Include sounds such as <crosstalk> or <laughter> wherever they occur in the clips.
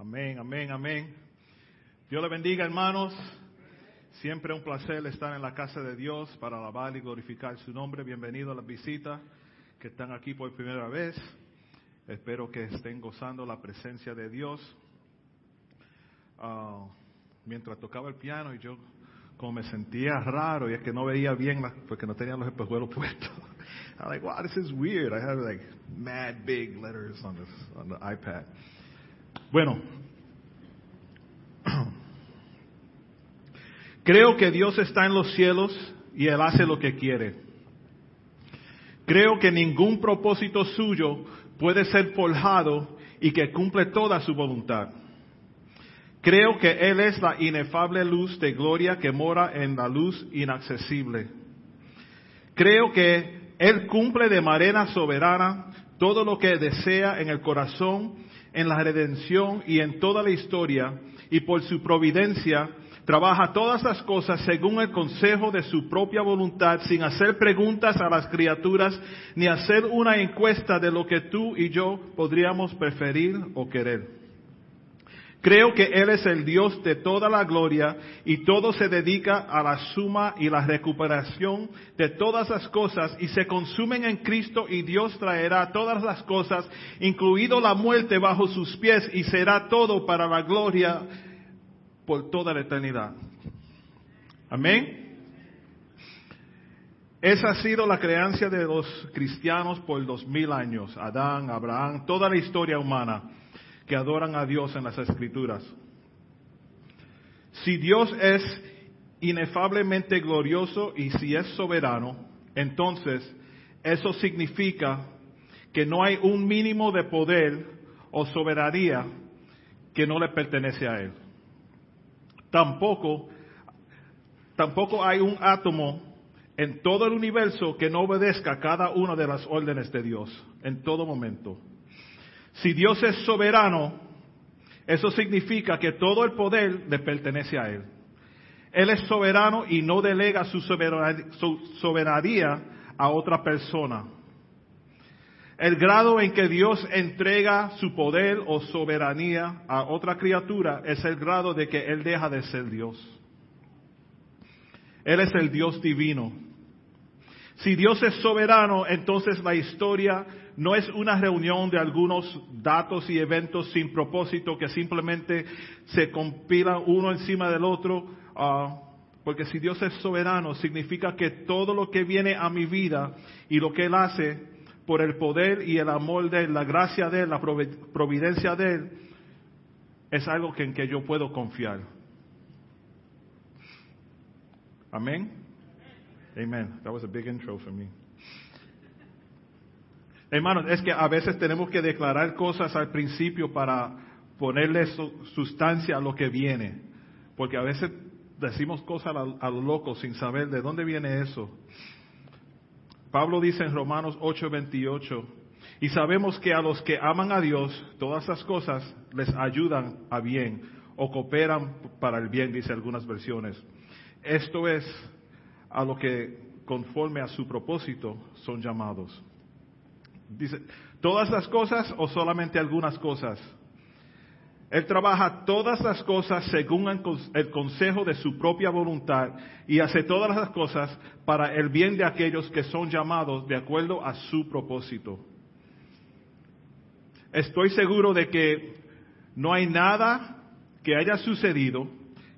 Amén, amén, amén. Dios le bendiga, hermanos. Siempre un placer estar en la casa de Dios para alabar y glorificar su nombre. Bienvenido a la visita que están aquí por primera vez. Espero que estén gozando la presencia de Dios. Ah, mientras tocaba el piano y yo como me sentía raro y es que no veía bien porque no tenía los espejuelos <laughs> puestos. I'm like, wow, this is weird. I have like mad big letters on, this, on the iPad. Bueno, <clears throat> creo que Dios está en los cielos y Él hace lo que quiere. Creo que ningún propósito suyo puede ser forjado y que cumple toda su voluntad. Creo que Él es la inefable luz de gloria que mora en la luz inaccesible. Creo que Él cumple de manera soberana todo lo que desea en el corazón, en la redención y en toda la historia, y por su providencia trabaja todas las cosas según el consejo de su propia voluntad, sin hacer preguntas a las criaturas, ni hacer una encuesta de lo que tú y yo podríamos preferir o querer. Creo que Él es el Dios de toda la gloria y todo se dedica a la suma y la recuperación de todas las cosas y se consumen en Cristo y Dios traerá todas las cosas, incluido la muerte bajo sus pies y será todo para la gloria por toda la eternidad. Amén. Esa ha sido la creencia de los cristianos por dos mil años. Adán, Abraham, toda la historia humana que adoran a Dios en las escrituras. Si Dios es inefablemente glorioso y si es soberano, entonces eso significa que no hay un mínimo de poder o soberanía que no le pertenece a Él. Tampoco, tampoco hay un átomo en todo el universo que no obedezca cada una de las órdenes de Dios en todo momento. Si Dios es soberano, eso significa que todo el poder le pertenece a Él. Él es soberano y no delega su soberanía a otra persona. El grado en que Dios entrega su poder o soberanía a otra criatura es el grado de que Él deja de ser Dios. Él es el Dios divino. Si Dios es soberano, entonces la historia no es una reunión de algunos datos y eventos sin propósito que simplemente se compilan uno encima del otro, ah, porque si Dios es soberano, significa que todo lo que viene a mi vida y lo que Él hace por el poder y el amor de Él, la gracia de Él, la providencia de Él, es algo en que yo puedo confiar. Amén. Amen. That was a big intro for me. Hermanos, es que a veces tenemos que declarar cosas al principio para ponerle sustancia a lo que viene. Porque a veces decimos cosas a, lo loco sin saber de dónde viene eso. Pablo dice en Romanos 8:28, y sabemos que a los que aman a Dios, todas esas cosas les ayudan a bien o cooperan para el bien, dice algunas versiones. Esto es a lo que conforme a su propósito son llamados. Dice, ¿todas las cosas o solamente algunas cosas? Él trabaja todas las cosas según el consejo de su propia voluntad y hace todas las cosas para el bien de aquellos que son llamados de acuerdo a su propósito. Estoy seguro de que no hay nada que haya sucedido,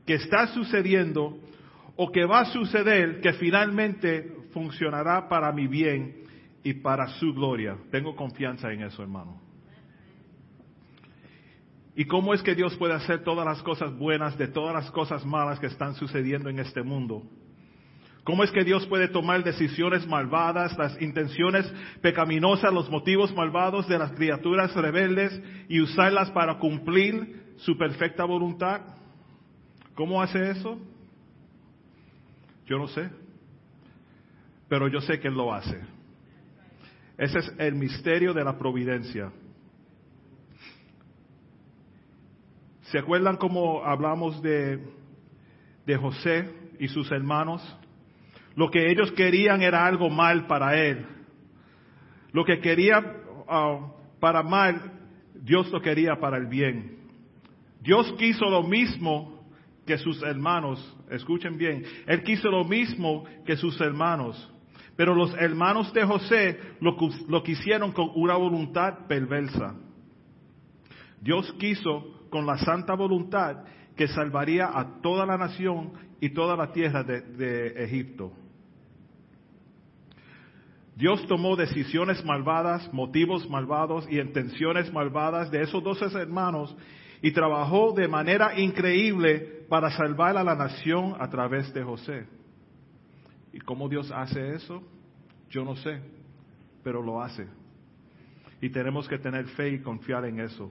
que está sucediendo o que va a suceder que finalmente funcionará para mi bien y para su gloria. Tengo confianza en eso, hermano. ¿Y cómo es que Dios puede hacer todas las cosas buenas de todas las cosas malas que están sucediendo en este mundo? ¿Cómo es que Dios puede tomar decisiones malvadas, las intenciones pecaminosas, los motivos malvados de las criaturas rebeldes y usarlas para cumplir su perfecta voluntad? ¿Cómo hace eso? Yo no sé. Pero yo sé que Él lo hace. Ese es el misterio de la providencia. ¿Se acuerdan cómo hablamos de, de José y sus hermanos? Lo que ellos querían era algo mal para él. Lo que quería ah, para mal, Dios lo quería para el bien. Dios quiso lo mismo que sus hermanos, escuchen bien, Él quiso lo mismo que sus hermanos, pero los hermanos de José lo, lo quisieron con una voluntad perversa. Dios quiso con la santa voluntad que salvaría a toda la nación y toda la tierra de, Egipto. Dios tomó decisiones malvadas, motivos malvados y intenciones malvadas de esos doce hermanos y trabajó de manera increíble para salvar a la nación a través de José. ¿Y cómo Dios hace eso? Yo no sé, pero lo hace. Y tenemos que tener fe y confiar en eso.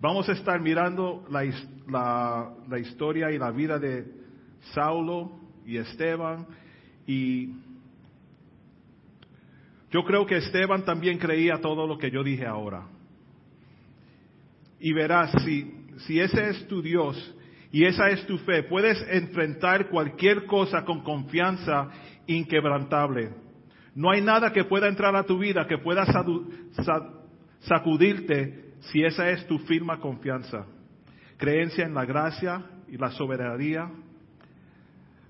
Vamos a estar mirando la, historia y la vida de Saulo y Esteban y yo creo que Esteban también creía todo lo que yo dije ahora. Y verás, si, si ese es tu Dios y esa es tu fe, puedes enfrentar cualquier cosa con confianza inquebrantable. No hay nada que pueda entrar a tu vida que pueda sacudirte si esa es tu firma confianza, creencia en la gracia y la soberanía,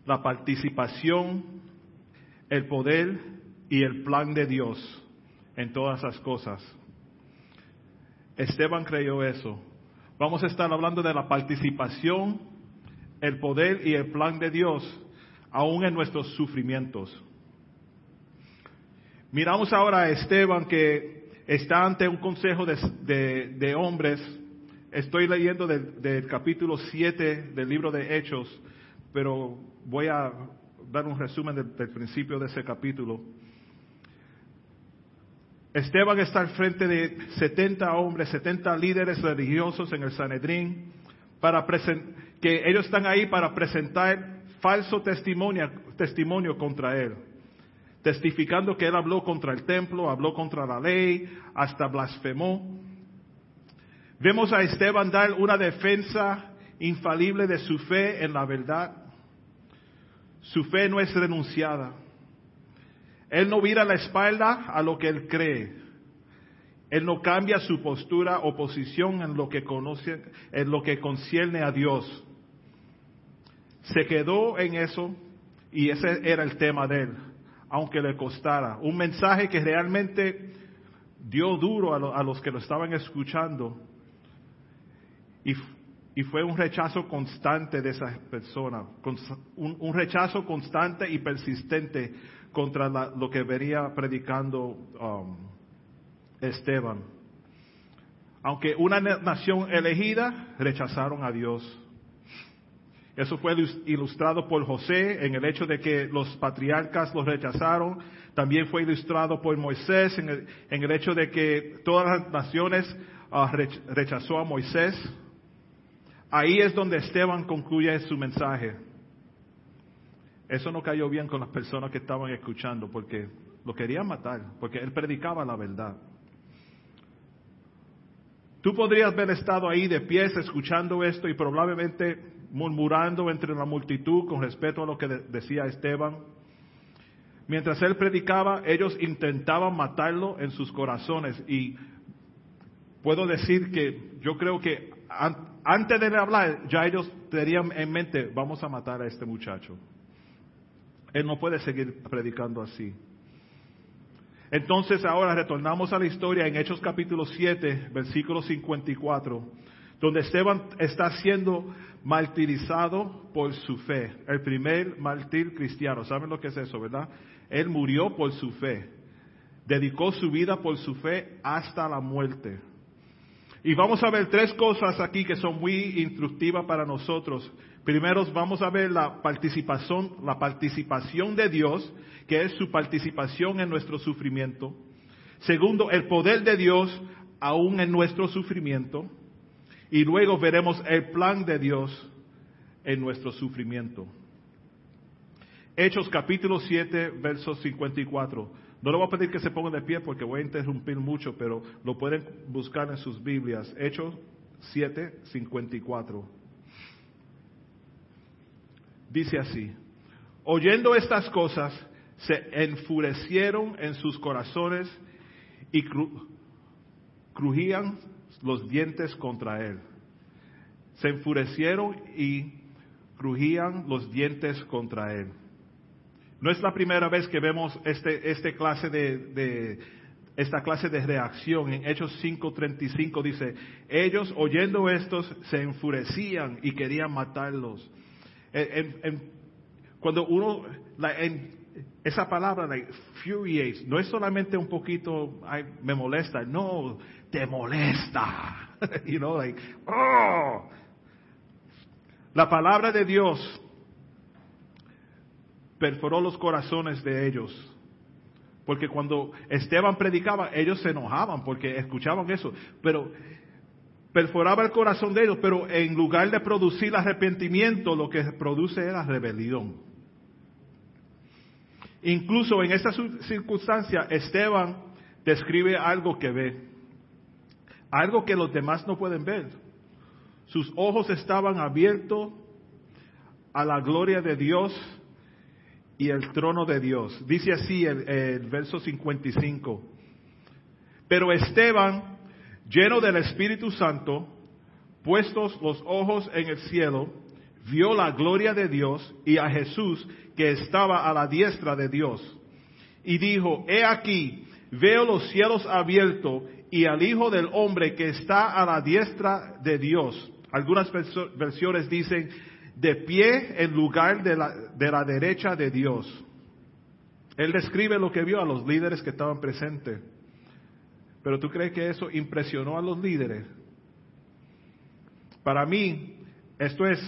la participación, el poder y el plan de Dios en todas las cosas. Esteban creyó eso. Vamos a estar hablando de la participación, el poder y el plan de Dios, aún en nuestros sufrimientos. Miramos ahora a Esteban que está ante un consejo de, hombres. Estoy leyendo del, capítulo 7 del libro de Hechos, pero voy a dar un resumen del, principio de ese capítulo. Esteban está al frente de 70 hombres, 70 líderes religiosos en el Sanedrín, para que ellos están ahí para presentar falso testimonio, testimonio contra él testificando que él habló contra el templo, habló contra la ley, hasta blasfemó. Vemos a Esteban dar una defensa infalible de su fe en la verdad. Su fe no es renunciada. Él no vira la espalda a lo que él cree. Él no cambia su postura o posición en lo que conoce, en lo que concierne a Dios. Se quedó en eso y ese era el tema de él aunque le costara. Un mensaje que realmente dio duro a, los que lo estaban escuchando. Y, fue un rechazo constante de esa persona, un, rechazo constante y persistente contra lo que venía predicando um, Esteban. Aunque una nación elegida, rechazaron a Dios. Eso fue ilustrado por José en el hecho de que los patriarcas los rechazaron. También fue ilustrado por Moisés en el, hecho de que todas las naciones uh, rechazó a Moisés. Ahí es donde Esteban concluye su mensaje. Eso no cayó bien con las personas que estaban escuchando porque lo querían matar, porque él predicaba la verdad. Tú podrías haber estado ahí de pies escuchando esto y probablemente murmurando entre la multitud con respecto a lo que decía Esteban. Mientras él predicaba, ellos intentaban matarlo en sus corazones y puedo decir que yo creo que antes de hablar ya ellos tenían en mente, vamos a matar a este muchacho. Él no puede seguir predicando así. Entonces ahora retornamos a la historia en Hechos capítulo 7, versículo 54 donde Esteban está siendo martirizado por su fe, el primer martir cristiano. ¿Saben lo que es eso, verdad? Él murió por su fe, dedicó su vida por su fe hasta la muerte. Y vamos a ver tres cosas aquí que son muy instructivas para nosotros. Primero vamos a ver la participación, la participación de Dios, que es su participación en nuestro sufrimiento. Segundo, el poder de Dios aún en nuestro sufrimiento. Y luego veremos el plan de Dios en nuestro sufrimiento. Hechos capítulo 7, versos 54. No le voy a pedir que se pongan de pie porque voy a interrumpir mucho, pero lo pueden buscar en sus Biblias. Hechos 7, 54. Dice así, oyendo estas cosas, se enfurecieron en sus corazones y crujían los dientes contra él. Se enfurecieron y crujían los dientes contra él. No es la primera vez que vemos este, este clase de, esta clase de reacción. En Hechos 5:35 dice, ellos oyendo estos se enfurecían y querían matarlos. Cuando uno, en, esa palabra, like, no es solamente un poquito, me molesta, no, te molesta. <laughs> you know, like, oh. La palabra de Dios perforó los corazones de ellos. Porque cuando Esteban predicaba, ellos se enojaban porque escuchaban eso. Pero perforaba el corazón de ellos, pero en lugar de producir arrepentimiento, lo que produce era rebelión. Incluso en esta circunstancia, Esteban describe algo que ve, algo que los demás no pueden ver. Sus ojos estaban abiertos a la gloria de Dios y el trono de Dios. Dice así el, el verso 55. Pero Esteban, lleno del Espíritu Santo, puestos los ojos en el cielo, vio la gloria de Dios y a Jesús que estaba a la diestra de Dios. Y dijo, he aquí, veo los cielos abiertos y al Hijo del Hombre que está a la diestra de Dios. Algunas versiones dicen, de pie en lugar de la, de la derecha de Dios. Él describe lo que vio a los líderes que estaban presentes. Pero tú crees que eso impresionó a los líderes? Para mí, esto es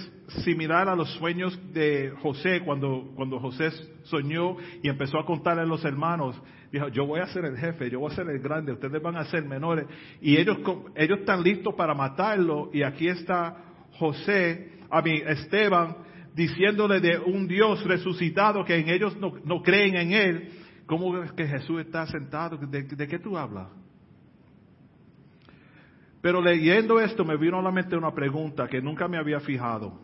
similar a los sueños de José cuando, cuando José soñó y empezó a contarle a los hermanos. Dijo, yo voy a ser el jefe, yo voy a ser el grande, ustedes van a ser menores. Y ellos, ellos están listos para matarlo y aquí está José, a mí Esteban, diciéndole de un Dios resucitado que en ellos no, creen en él. ¿Cómo es que Jesús está sentado? de qué tú hablas? Pero leyendo esto me vino a la mente una pregunta que nunca me había fijado.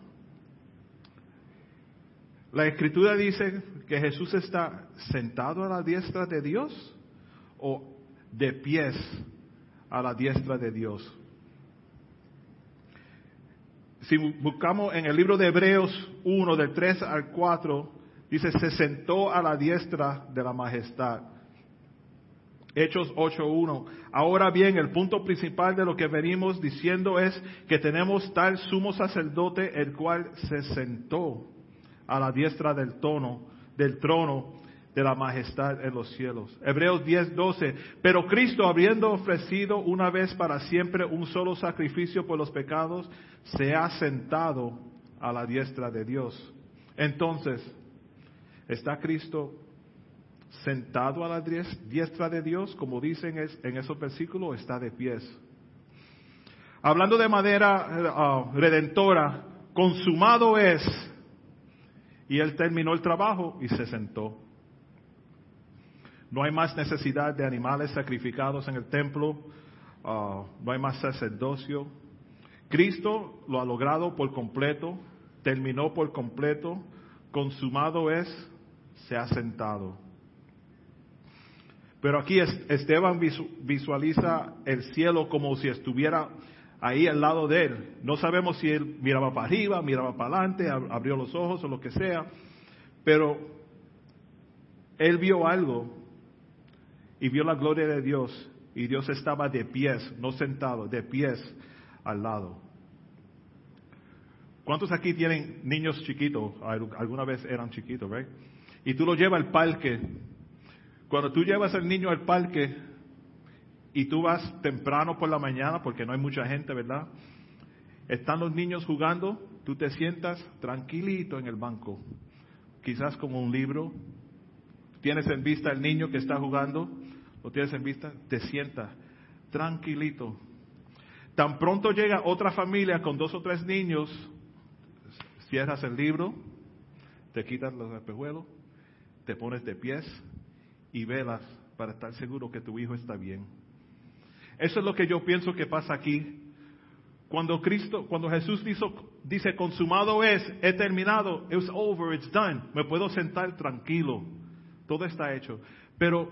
La escritura dice que Jesús está sentado a la diestra de Dios o de pies a la diestra de Dios. Si buscamos en el libro de Hebreos 1, del 3 al 4, dice, se sentó a la diestra de la majestad. Hechos 8.1. Ahora bien, el punto principal de lo que venimos diciendo es que tenemos tal sumo sacerdote el cual se sentó a la diestra del tono, del trono de la majestad en los cielos. Hebreos 10.12. Pero Cristo, habiendo ofrecido una vez para siempre un solo sacrificio por los pecados, se ha sentado a la diestra de Dios. Entonces, ¿está Cristo sentado a la diestra de Dios, como dicen en esos versículos, está de pies. Hablando de manera eh, ah, redentora, consumado es. Y él terminó el trabajo y se sentó. No hay más necesidad de animales sacrificados en el templo, ah, no hay más sacerdocio. Cristo lo ha logrado por completo, terminó por completo, consumado es, se ha sentado. Pero aquí Esteban visualiza el cielo como si estuviera ahí al lado de él. No sabemos si él miraba para arriba, miraba para adelante, abrió los ojos o lo que sea, pero él vio algo y vio la gloria de Dios y Dios estaba de pies, no sentado, de pies al lado. ¿Cuántos aquí tienen niños chiquitos? Alguna vez eran chiquitos, ¿verdad? Y tú lo llevas al parque cuando tú llevas al niño al parque y tú vas temprano por la mañana, porque no hay mucha gente, ¿verdad? Están los niños jugando, tú te sientas tranquilito en el banco, quizás como un libro, tienes en vista al niño que está jugando, lo tienes en vista, te sientas tranquilito. Tan pronto llega otra familia con dos o tres niños, cierras el libro, te quitas los espejuelos, te pones de pies y velas para estar seguro que tu hijo está bien. Eso es lo que yo pienso que pasa aquí. Cuando Cristo, cuando Jesús dice consumado es, he terminado, it's over, it's done, me puedo sentar tranquilo, todo está hecho. Pero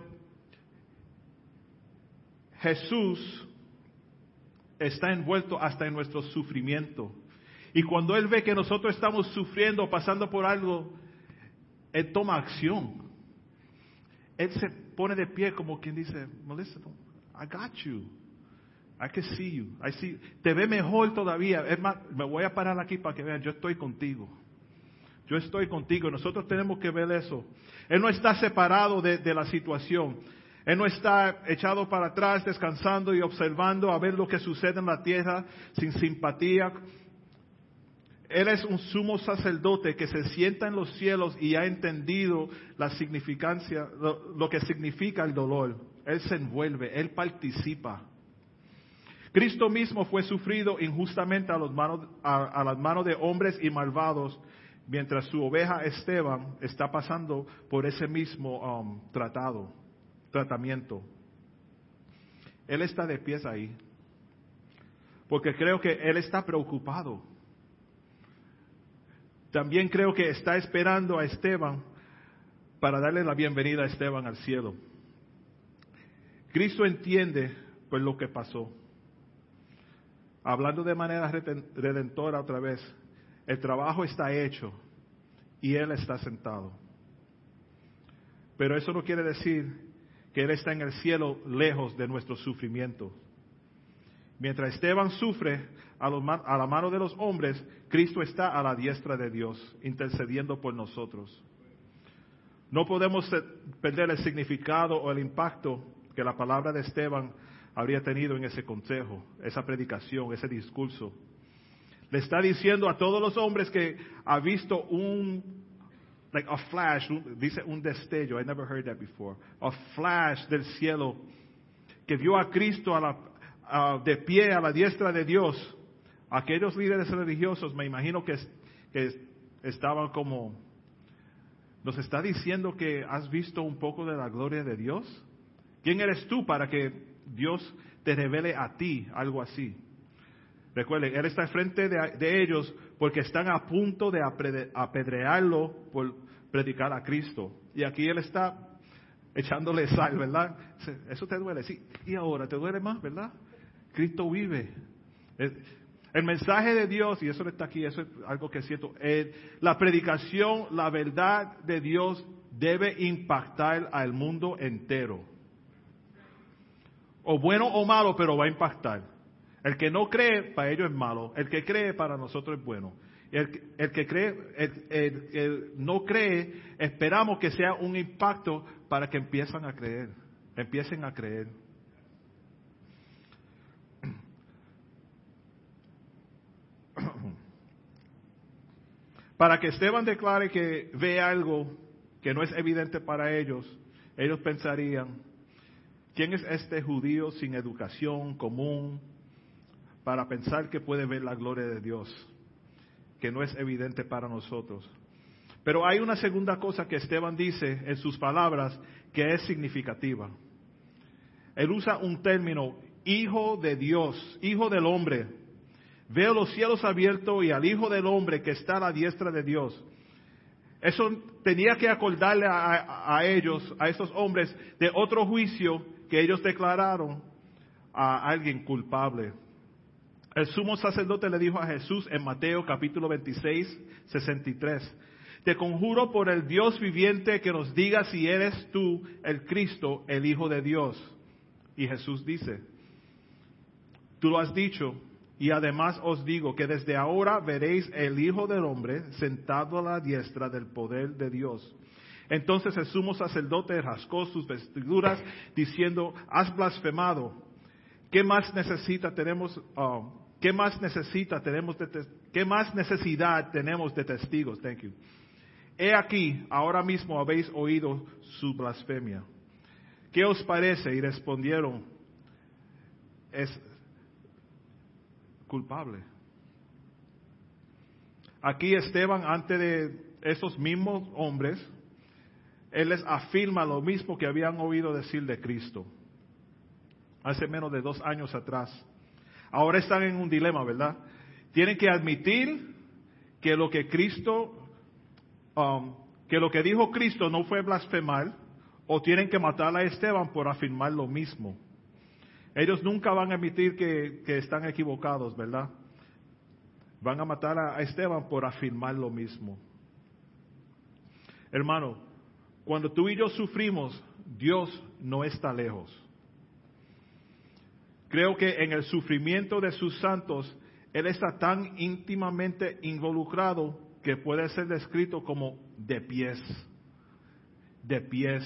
Jesús está envuelto hasta en nuestro sufrimiento. Y cuando Él ve que nosotros estamos sufriendo, pasando por algo, Él toma acción. Él se pone de pie como quien dice, Melissa, I got you. I can see you. I see. Te ve mejor todavía. Es más, me voy a parar aquí para que vean, yo estoy contigo. Yo estoy contigo. Nosotros tenemos que ver eso. Él no está separado de, de la situación. Él no está echado para atrás, descansando y observando a ver lo que sucede en la tierra sin simpatía. Él es un sumo sacerdote que se sienta en los cielos y ha entendido la significancia, lo, que significa el dolor. Él se envuelve, él participa. Cristo mismo fue sufrido injustamente a, las manos de hombres y malvados, mientras su oveja Esteban está pasando por ese mismo um, tratado tratamiento. Él está de pies ahí. Porque creo que Él está preocupado. También creo que está esperando a Esteban para darle la bienvenida a Esteban al cielo. Cristo entiende pues lo que pasó. Hablando de manera redentora otra vez, el trabajo está hecho y Él está sentado. Pero eso no quiere decir que Él está en el cielo lejos de nuestro sufrimiento. Mientras Esteban sufre a, la mano de los hombres, Cristo está a la diestra de Dios, intercediendo por nosotros. No podemos perder el significado o el impacto que la palabra de Esteban habría tenido en ese consejo, esa predicación, ese discurso. Le está diciendo a todos los hombres que ha visto un like a flash, dice un destello, I never heard that before, a flash del cielo que vio a Cristo a la, de pie a la diestra de Dios. Aquellos líderes religiosos, me imagino que, que estaban como, nos está diciendo que has visto un poco de la gloria de Dios. ¿Quién eres tú para que Dios te revele a ti algo así? Recuerden, Él está frente de, ellos porque están a punto de apedrearlo por predicar a Cristo. Y aquí Él está echándole sal, ¿verdad? Eso te duele, sí. Y ahora te duele más, ¿verdad? Cristo vive. El, mensaje de Dios, y eso está aquí, eso es algo que siento, la predicación, la verdad de Dios debe impactar al mundo entero. O bueno o malo, pero va a impactar. El que no cree, para ellos es malo. El que cree, para nosotros es bueno. El, el que cree, el, no cree, esperamos que sea un impacto para que empiecen a creer. Empiecen a creer. Para que Esteban declare que ve algo que no es evidente para ellos, ellos pensarían, ¿quién es este judío sin educación común, para pensar que puede ver la gloria de Dios, que no es evidente para nosotros. Pero hay una segunda cosa que Esteban dice en sus palabras que es significativa. Él usa un término, hijo de Dios, hijo del hombre. Veo los cielos abiertos y al hijo del hombre que está a la diestra de Dios. Eso tenía que acordarle a, ellos, a esos hombres, de otro juicio que ellos declararon a alguien culpable. El sumo sacerdote le dijo a Jesús en Mateo capítulo 26, 63, te conjuro por el Dios viviente que nos diga si eres tú el Cristo, el Hijo de Dios. Y Jesús dice, tú lo has dicho, y además os digo que desde ahora veréis el Hijo del Hombre sentado a la diestra del poder de Dios. Entonces el sumo sacerdote rascó sus vestiduras diciendo, has blasfemado. ¿Qué más necesita tenemos, um, qué más necesita tenemos de, qué más necesidad tenemos de testigos? Thank you. He aquí, ahora mismo habéis oído su blasfemia. ¿Qué os parece? Y respondieron, es culpable. Aquí Esteban, ante de esos mismos hombres, él les afirma lo mismo que habían oído decir de Cristo hace menos de dos años atrás. Ahora están en un dilema, ¿verdad? Tienen que admitir que lo que Cristo, um, que lo que dijo Cristo no fue blasfemar, o tienen que matar a Esteban por afirmar lo mismo. Ellos nunca van a admitir que, están equivocados, ¿verdad? Van a matar a Esteban por afirmar lo mismo. Hermano, cuando tú y yo sufrimos, Dios no está lejos. Creo que en el sufrimiento de sus santos, Él está tan íntimamente involucrado que puede ser descrito como de pies, de pies.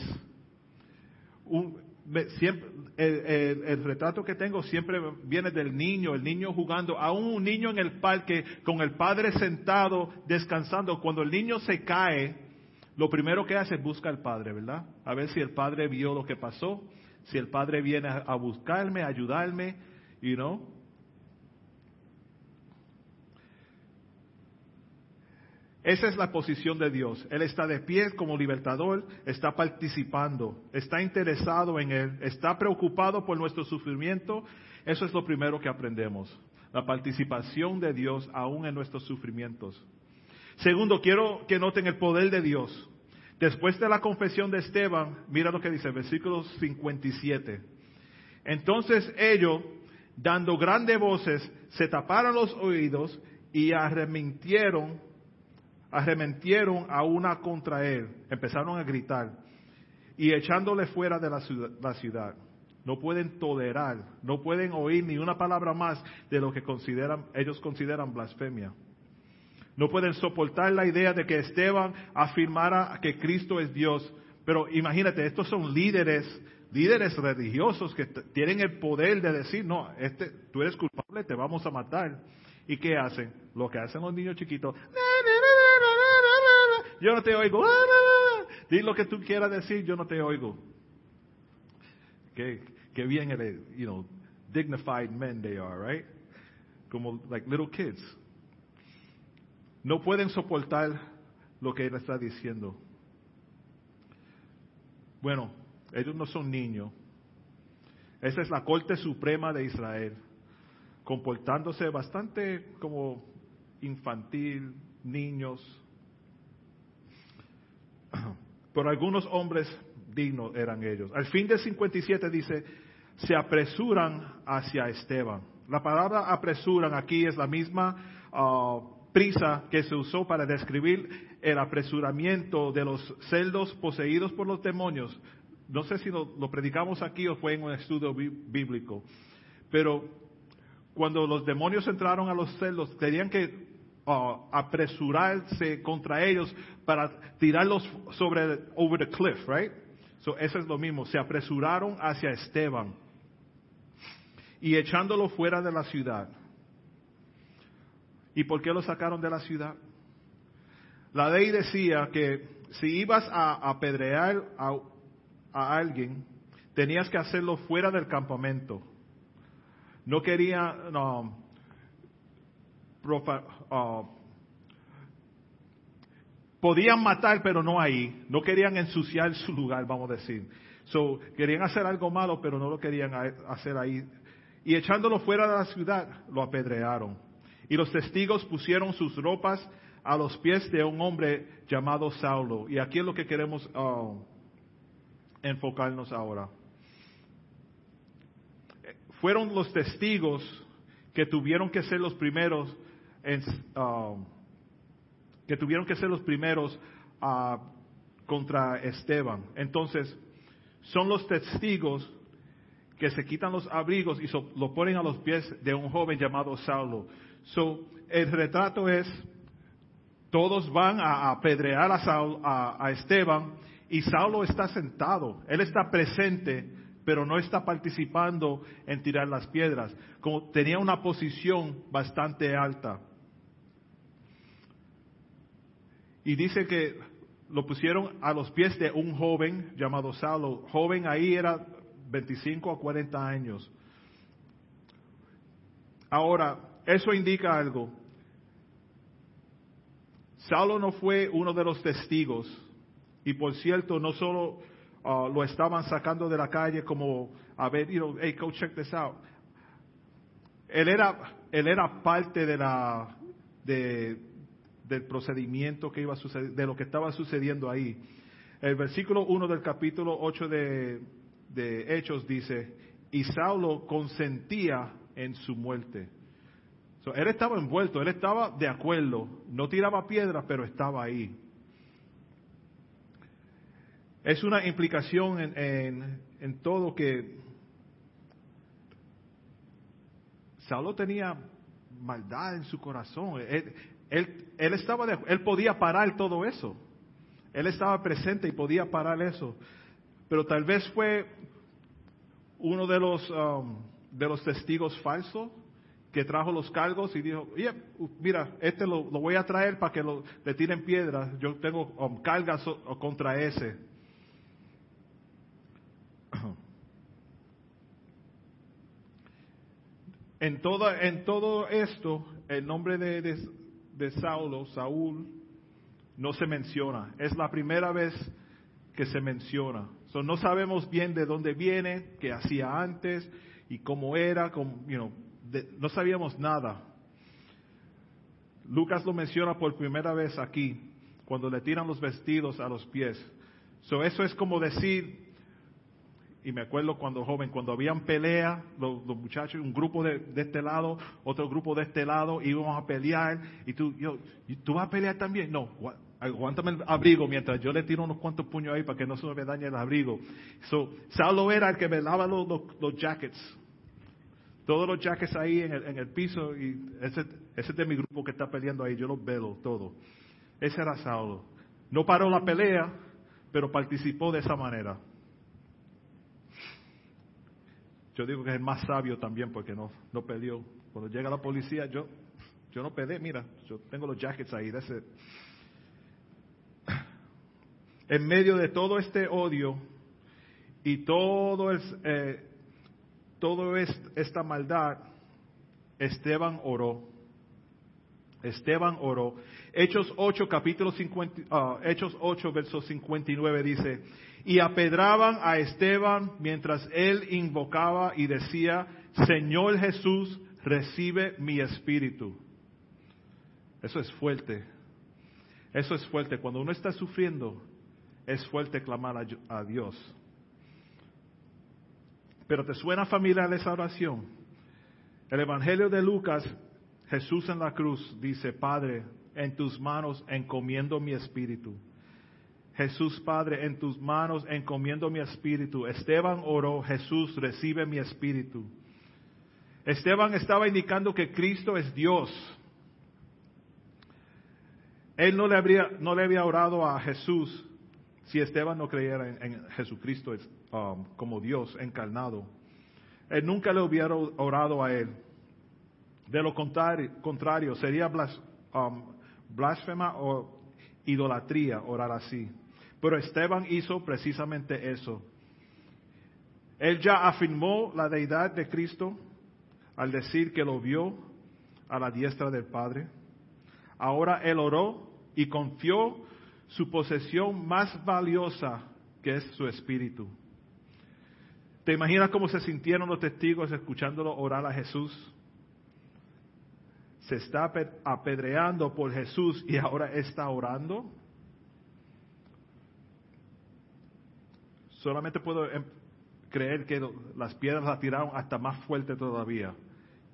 Siempre, el, retrato que tengo siempre viene del niño, el niño jugando, aún un niño en el parque con el padre sentado descansando. Cuando el niño se cae, lo primero que hace es buscar al padre, ¿verdad? A ver si el padre vio lo que pasó, si el padre viene a, buscarme, ayudarme, you know. Esa es la posición de Dios. Él está de pie como libertador, está participando, está interesado en Él, está preocupado por nuestro sufrimiento. Eso es lo primero que aprendemos, la participación de Dios aún en nuestros sufrimientos. Segundo, quiero que noten el poder de Dios. Después de la confesión de Esteban, mira lo que dice, versículo 57. Entonces ellos, dando grandes voces, se taparon los oídos y arremetieron arremetieron a una contra él, empezaron a gritar y echándole fuera de la ciudad, No pueden tolerar, no pueden oír ni una palabra más de lo que consideran, ellos consideran blasfemia. No pueden soportar la idea de que Esteban afirmara que Cristo es Dios. Pero imagínate, estos son líderes, líderes religiosos que tienen el poder de decir, no, este, tú eres culpable, te vamos a matar. ¿Y qué hacen? Lo que hacen los niños chiquitos yo no te oigo. Ah, Di lo que tú quieras decir, yo no te oigo. Que, que bien, you know, dignified men they are, right? Como like little kids. No pueden soportar lo que él está diciendo. Bueno, ellos no son niños. Esa es la Corte Suprema de Israel, comportándose bastante como infantil, niños, pero algunos hombres dignos eran ellos. Al fin del 57 dice, se apresuran hacia Esteban. La palabra apresuran aquí es la misma ah, prisa que se usó para describir el apresuramiento de los celdos poseídos por los demonios. No sé si lo predicamos aquí o fue en un estudio bíblico, pero cuando los demonios entraron a los celdos, tenían que apresurarse contra ellos para tirarlos sobre over the cliff, right? So eso es lo mismo. Se apresuraron hacia Esteban y echándolo fuera de la ciudad. ¿Y por qué lo sacaron de la ciudad? La ley decía que si ibas a apedrear a, a alguien, tenías que hacerlo fuera del campamento. No quería, no, Ah, podían matar, pero no ahí. No querían ensuciar su lugar, vamos a decir. So, querían hacer algo malo, pero no lo querían hacer ahí. Y echándolo fuera de la ciudad, lo apedrearon. Y los testigos pusieron sus ropas a los pies de un hombre llamado Saulo. Y aquí es lo que queremos ah, enfocarnos ahora. Fueron los testigos que tuvieron que ser los primeros Um, que tuvieron que ser los primeros uh, contra Esteban. Entonces, son los testigos que se quitan los abrigos y lo ponen a los pies de un joven llamado Saulo. So, el retrato es, todos van a apedrear a, a Esteban y Saulo está sentado, él está presente, pero no está participando en tirar las piedras, tenía una posición bastante alta. Y dice que lo pusieron a los pies de un joven llamado Saulo. Joven ahí era 25 a 40 años. Ahora, eso indica algo. Saulo no fue uno de los testigos. Y por cierto, no solo uh, lo estaban sacando de la calle como, a ver, you know, hey, go check this out. Él era, él era parte de la, de, del procedimiento que iba a suceder, de lo que estaba sucediendo ahí. El versículo 1 del capítulo 8 de, de Hechos dice, y Saulo consentía en su muerte. él estaba envuelto, él estaba de acuerdo, no tiraba piedras, pero estaba ahí. Es una implicación en, en todo que Saulo tenía maldad en su corazón. Él, estaba él podía parar todo eso. Él estaba presente y podía parar eso. Pero tal vez fue uno de los, um, de los testigos falsos que trajo los cargos y dijo, mira, este lo, voy a traer para que lo, le tiren piedras. Yo tengo um, cargas contra ese. <clears throat> En, toda, en todo esto, el nombre de, de, Saulo, Saúl, no se menciona. Es la primera vez que se menciona. no sabemos bien de dónde viene, qué hacía antes y cómo era, no sabíamos nada. Lucas lo menciona por primera vez aquí, cuando le tiran los vestidos a los pies. eso es como decir, y me acuerdo cuando joven, cuando habían pelea, los, muchachos, un grupo de, este lado, otro grupo de este lado, íbamos a pelear, y tú, yo, ¿tú vas a pelear también? No, aguántame el abrigo mientras yo le tiro unos cuantos puños ahí para que no se me dañe el abrigo. So, Saulo era el que los, los, jackets. Todos los jackets ahí en el, en el piso, y ese, ese es de mi grupo que está peleando ahí, yo los velo todo. Ese era Saulo. No paró la pelea, pero participó de esa manera. Yo digo que es el más sabio también porque no, no. Cuando llega la policía, yo, yo no peleé, mira, yo tengo los jackets ahí. En medio de todo este odio y todo, es, eh, todo esta maldad, Esteban oró. Esteban oró. Hechos 8, capítulo 50, ah, Hechos 8, verso 59 dice, y apedraban a Esteban mientras él invocaba y decía, Señor Jesús, recibe mi espíritu. Eso es fuerte. Eso es fuerte. Cuando uno está sufriendo, es fuerte clamar a, Dios. Pero ¿te suena familiar esa oración? El Evangelio de Lucas, Jesús en la cruz dice, Padre, en tus manos encomiendo mi espíritu. Jesús Padre, en tus manos encomiendo mi espíritu. Esteban oró, Jesús recibe mi espíritu. Esteban estaba indicando que Cristo es Dios. Él no le, habría, no le había orado a Jesús si Esteban no creyera en, Jesucristo um, como Dios encarnado. Él nunca le hubiera orado a Él. De lo contrario, sería um, blasfema o idolatría orar así. Pero Esteban hizo precisamente eso. Él ya afirmó la deidad de Cristo al decir que lo vio a la diestra del Padre. Ahora él oró y confió su posesión más valiosa, que es su espíritu. ¿Te imaginas cómo se sintieron los testigos escuchándolo orar a Jesús? Se está apedreando por Jesús y ahora está orando. Solamente puedo em, creer que las piedras la tiraron hasta más fuerte todavía.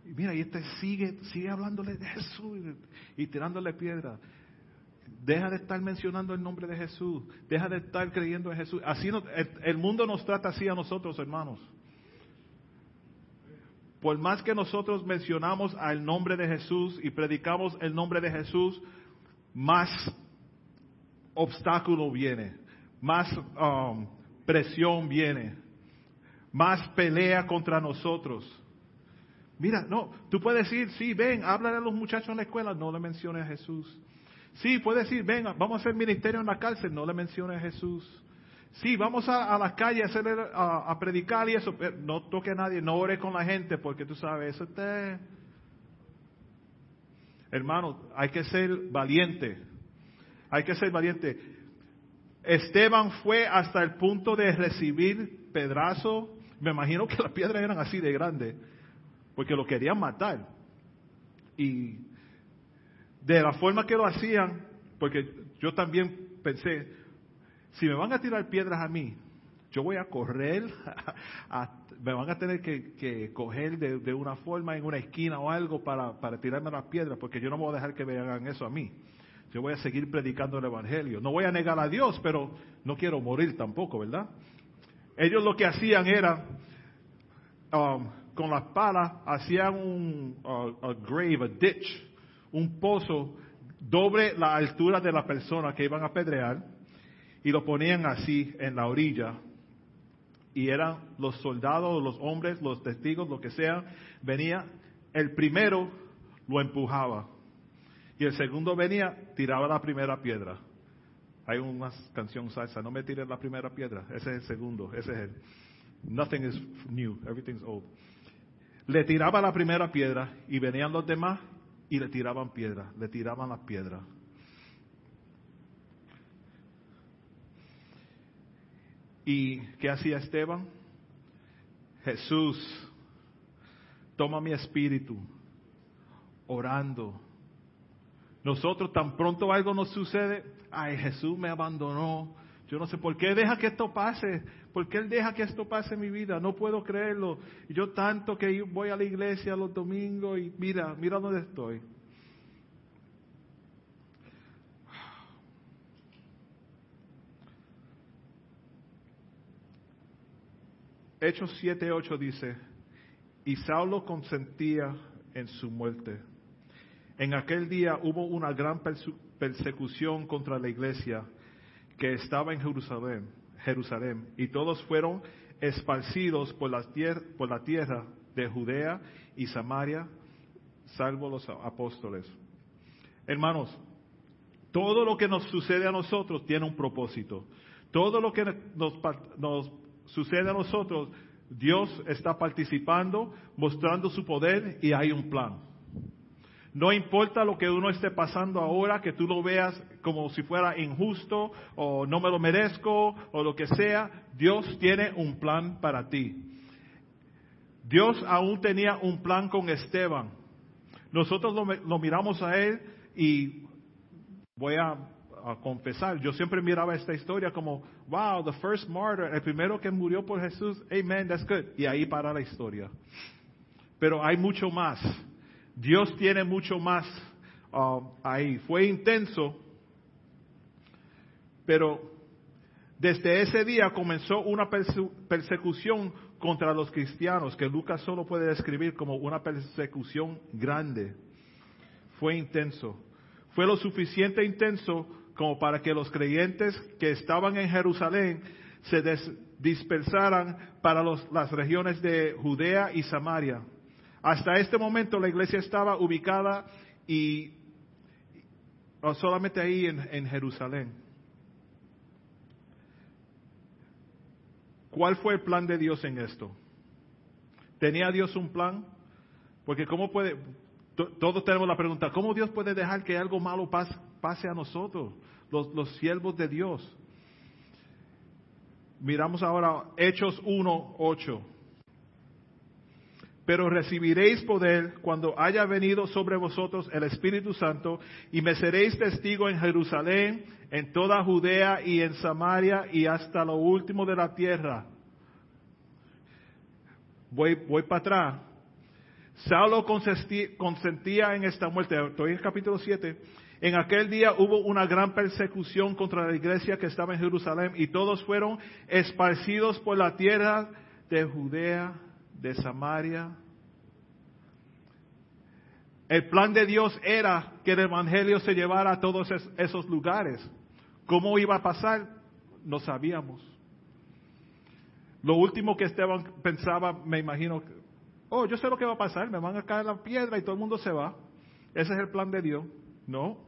Y mira, y este sigue, sigue hablándole de Jesús y, tirándole piedras. Deja de estar mencionando el nombre de Jesús. Deja de estar creyendo en Jesús. Así el, mundo nos trata así a nosotros, hermanos. Por más que nosotros mencionamos al nombre de Jesús y predicamos el nombre de Jesús, más obstáculo viene, más um, presión viene, más pelea contra nosotros. Mira, no, tú puedes decir, sí, ven, háblale a los muchachos en la escuela, no le menciones a Jesús. Sí, puedes decir, ven, vamos a hacer ministerio en la cárcel, no le menciones a Jesús. Sí, vamos a, a las calles a, hacer, a, predicar y eso, no toque a nadie, no ore con la gente, porque tú sabes, eso te... Hermano, hay que ser valiente. Hay que ser valiente. Esteban fue hasta el punto de recibir pedazo. Me imagino que las piedras eran así de grandes, porque lo querían matar. Y de la forma que lo hacían, porque yo también pensé, si me van a tirar piedras a mí, yo voy a correr, <laughs> me van a tener que, coger de, una forma en una esquina o algo para, para tirarme las piedras, porque yo no voy a dejar que me hagan eso a mí. Yo voy a seguir predicando el Evangelio. No voy a negar a Dios, pero no quiero morir tampoco, ¿verdad? Ellos lo que hacían era, um, con las palas, hacían un grave, a ditch, un pozo doble la altura de la persona que iban a apedrear y lo ponían así en la orilla y eran los soldados, los hombres, los testigos, lo que sea, venía, el primero lo empujaba y el segundo venía, tiraba la primera piedra. Hay una canción salsa, no me tires la primera piedra, ese es el segundo, ese es el. Nothing is new, everything's old. Le tiraba la primera piedra y venían los demás y le tiraban piedra, le tiraban las piedras. ¿Y qué hacía Esteban? Jesús, toma mi espíritu, orando. Nosotros tan pronto algo nos sucede, ay Jesús me abandonó, yo no sé por qué deja que esto pase, por qué Él deja que esto pase en mi vida, no puedo creerlo. Yo tanto que voy a la iglesia los domingos y mira, mira dónde estoy. Hechos 7:8 dice, y Saulo consentía en su muerte. En aquel día hubo una gran persecución contra la iglesia que estaba en Jerusalén, Jerusalén y todos fueron esparcidos por la, tierra, por la tierra de Judea y Samaria, salvo los apóstoles. Hermanos, todo lo que nos sucede a nosotros tiene un propósito. Todo lo que nos sucede a nosotros, Dios está participando, mostrando su poder y hay un plan. No importa lo que uno esté pasando ahora, que tú lo veas como si fuera injusto o no me lo merezco o lo que sea, Dios tiene un plan para ti. Dios aún tenía un plan con Esteban. Nosotros lo, miramos a él y voy a a confesar. Yo siempre miraba esta historia como, wow, the first martyr, el primero que murió por Jesús, amen, that's good. Y ahí para la historia. Pero hay mucho más. Dios tiene mucho más uh, ahí. Fue intenso, pero desde ese día comenzó una persecución contra los cristianos, que Lucas solo puede describir como una persecución grande. Fue intenso. Fue lo suficiente intenso como para que los creyentes que estaban en Jerusalén se dispersaran para las regiones de Judea y Samaria. Hasta este momento la iglesia estaba ubicada y solamente ahí en, Jerusalén. ¿Cuál fue el plan de Dios en esto? ¿Tenía Dios un plan? Porque cómo puede, todos tenemos la pregunta, ¿cómo Dios puede dejar que algo malo pase, a nosotros? los, siervos de Dios. Miramos ahora Hechos 1, 8. Pero recibiréis poder cuando haya venido sobre vosotros el Espíritu Santo y me seréis testigo en Jerusalén, en toda Judea y en Samaria y hasta lo último de la tierra. Voy, voy para atrás. Saulo consentía en esta muerte. Estoy en el capítulo 7 en aquel día hubo una gran persecución contra la iglesia que estaba en Jerusalén y todos fueron esparcidos por la tierra de Judea, de Samaria. El plan de Dios era que el Evangelio se llevara a todos esos lugares. ¿Cómo iba a pasar? No sabíamos. Lo último que Esteban pensaba, me imagino, oh, yo sé lo que va a pasar, me van a caer la piedra y todo el mundo se va. Ese es el plan de Dios. No.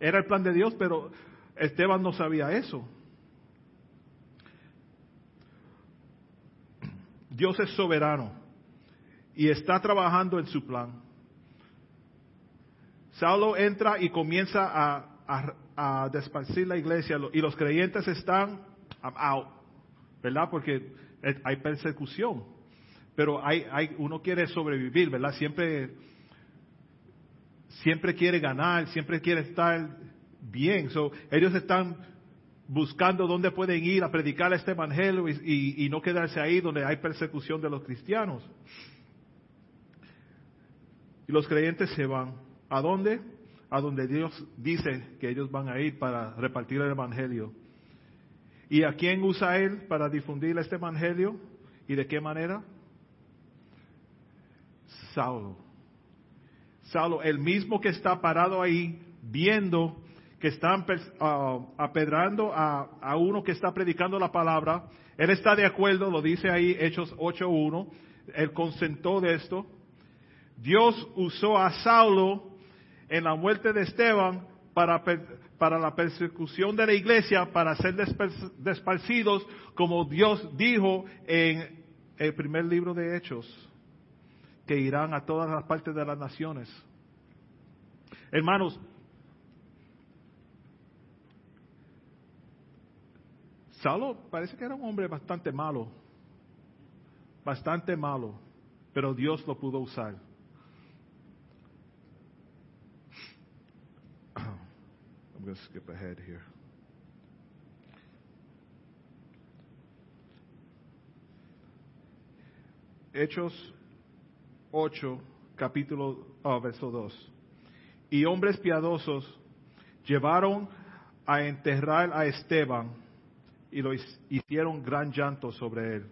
Era el plan de Dios, pero Esteban no sabía eso. Dios es soberano y está trabajando en su plan. Saulo entra y comienza a, a, desparcir la iglesia y los creyentes están out, ¿verdad? Porque hay persecución, pero hay, hay, uno quiere sobrevivir, ¿verdad? Siempre siempre quiere ganar, siempre quiere estar bien. So, ellos están buscando dónde pueden ir a predicar este evangelio y, no quedarse ahí donde hay persecución de los cristianos. Y los creyentes se van. ¿A dónde? A donde Dios dice que ellos van a ir para repartir el evangelio. ¿Y a quién usa Él para difundir este evangelio? ¿Y de qué manera? Saulo. Saulo, el mismo que está parado ahí viendo que están uh, apedrando a, uno que está predicando la palabra. Él está de acuerdo, lo dice ahí Hechos 8.1. Él consentó de esto. Dios usó a Saulo en la muerte de Esteban para, para la persecución de la iglesia, para ser desparcidos, como Dios dijo en el primer libro de Hechos, que irán a todas las partes de las naciones. Hermanos, Saulo parece que era un hombre bastante malo, bastante malo, pero Dios lo pudo usar. <clears throat> I'm going to skip ahead here. Hechos 8, capítulo, oh, verso 2. Y hombres piadosos llevaron a enterrar a Esteban y lo hicieron gran llanto sobre él.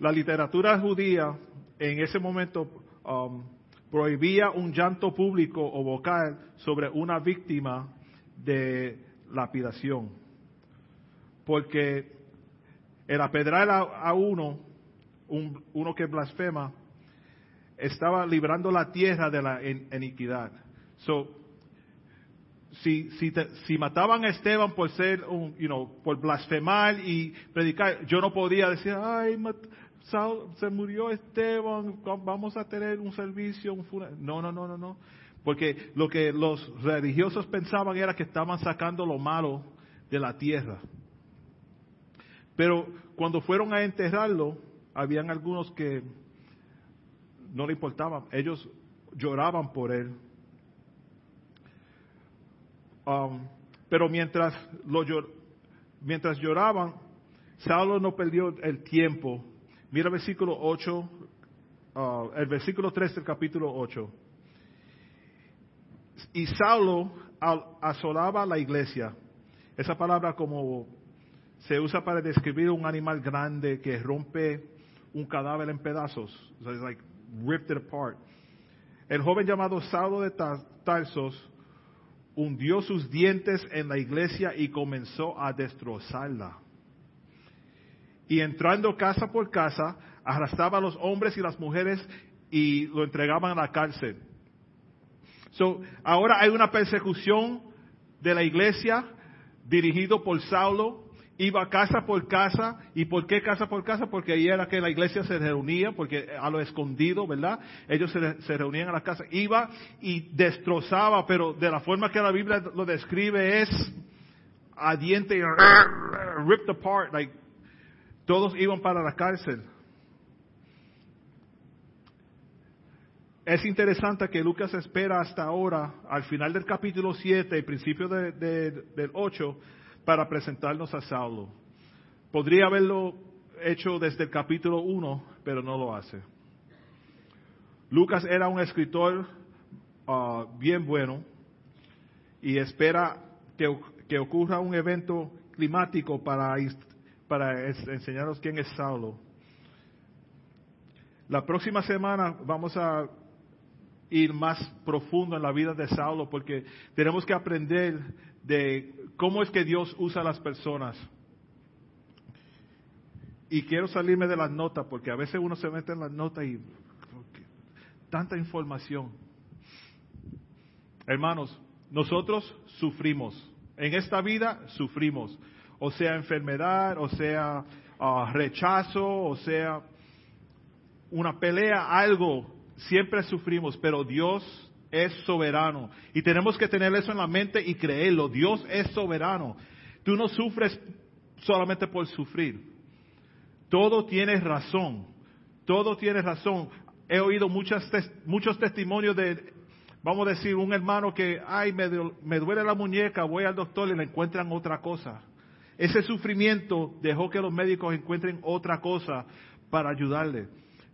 La literatura judía en ese momento um, prohibía un llanto público o vocal sobre una víctima de lapidación, porque el apedrar a, uno, uno que blasfema, estaba librando la tierra de la iniquidad. So, si, si, si, mataban a Esteban por ser un, you know, por blasfemar y predicar, yo no podía decir, ay, se murió Esteban, vamos a tener un servicio, un funeral. No, no, no, no, no. Porque lo que los religiosos pensaban era que estaban sacando lo malo de la tierra. Pero cuando fueron a enterrarlo, habían algunos que no le importaban, ellos lloraban por él Um, pero mientras, lo, mientras lloraban, Saulo no perdió el tiempo. Mira el versículo 8, uh, el versículo 3 del capítulo 8. Y Saulo asolaba la iglesia. Esa palabra como se usa para describir un animal grande que rompe un cadáver en pedazos. Like ripped it apart. El joven llamado Saulo de Tarsos hundió sus dientes en la iglesia y comenzó a destrozarla. Y entrando casa por casa, arrastraba a los hombres y las mujeres y lo entregaban a la cárcel. So, ahora hay una persecución de la iglesia dirigido por Saulo iba casa por casa. ¿Y por qué casa por casa? Porque ahí era que la iglesia se reunía, porque a lo escondido, ¿verdad? Ellos se, reunían a la casa. Iba y destrozaba, pero de la forma que la Biblia lo describe es a diente ripped apart. Like, todos iban para la cárcel. Es interesante que Lucas espera hasta ahora, al final del capítulo 7 y principio del 8, para presentarnos a Saulo. Podría haberlo hecho desde el capítulo 1, pero no lo hace. Lucas era un escritor ah, bien bueno y espera que, ocurra un evento climático para, para enseñarnos quién es Saulo. La próxima semana vamos a ir más profundo en la vida de Saulo porque tenemos que aprender de cómo es que Dios usa a las personas. Y quiero salirme de las notas, porque a veces uno se mete en las notas y tanta información. Hermanos, nosotros sufrimos. En esta vida sufrimos. O sea enfermedad, o sea ah, rechazo, o sea una pelea, algo. Siempre sufrimos, pero Dios es soberano. Y tenemos que tener eso en la mente y creerlo. Dios es soberano. Tú no sufres solamente por sufrir. Todo tiene razón. Todo tiene razón. He oído muchas, muchos testimonios de Vamos a decir, un hermano que, ay, me, me duele la muñeca, voy al doctor y le encuentran otra cosa. Ese sufrimiento dejó que los médicos encuentren otra cosa para ayudarle.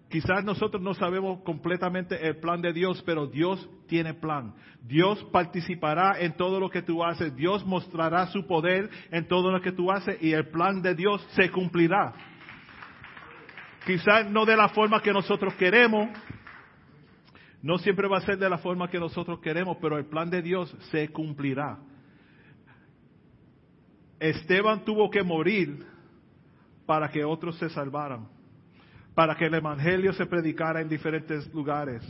Quizás nosotros no sabemos completamente el plan de Dios, pero Dios tiene plan. Dios participará en todo lo que tú haces. Dios mostrará su poder en todo lo que tú haces y el plan de Dios se cumplirá. Quizás no de la forma que nosotros queremos, no siempre va a ser de la forma que nosotros queremos, pero el plan de Dios se cumplirá. Esteban tuvo que morir para que otros se salvaran para que el Evangelio se predicara en diferentes lugares.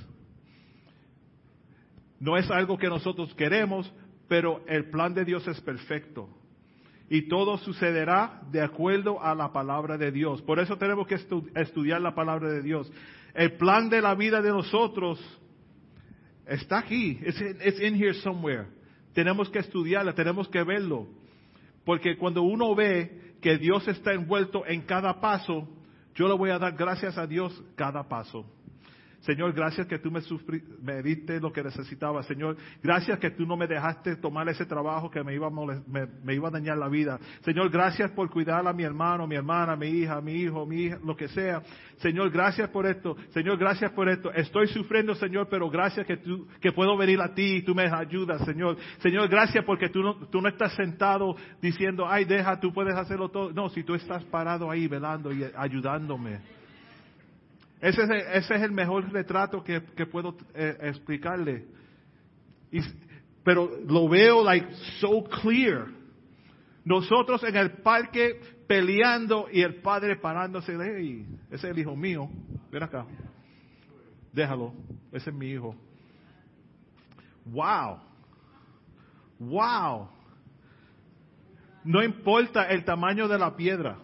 No es algo que nosotros queremos, pero el plan de Dios es perfecto. Y todo sucederá de acuerdo a la palabra de Dios. Por eso tenemos que estudiar la palabra de Dios. El plan de la vida de nosotros está aquí. It's in here somewhere. Tenemos que estudiarla, tenemos que verlo. Porque cuando uno ve que Dios está envuelto en cada paso, yo le voy a dar gracias a Dios cada paso. Señor, gracias que tú me, me diste lo que necesitaba. Señor, gracias que tú no me dejaste tomar ese trabajo que me iba, a me, iba a dañar la vida. Señor, gracias por cuidar a mi hermano, mi hermana, mi hija, mi hijo, mi hija, lo que sea. Señor, gracias por esto. Señor, gracias por esto. Estoy sufriendo, Señor, pero gracias que tú, que puedo venir a ti y tú me ayudas, Señor. Señor, gracias porque tú no, tú no estás sentado diciendo, ay, deja, tú puedes hacerlo todo. No, si tú estás parado ahí velando y ayudándome. Ese es, el, mejor retrato que, puedo eh, explicarle. pero lo veo like so clear. Nosotros en el parque peleando y el padre parándose, hey, ese es el hijo mío, ven acá, déjalo, ese es mi hijo. Wow, wow. No importa el tamaño de la piedra,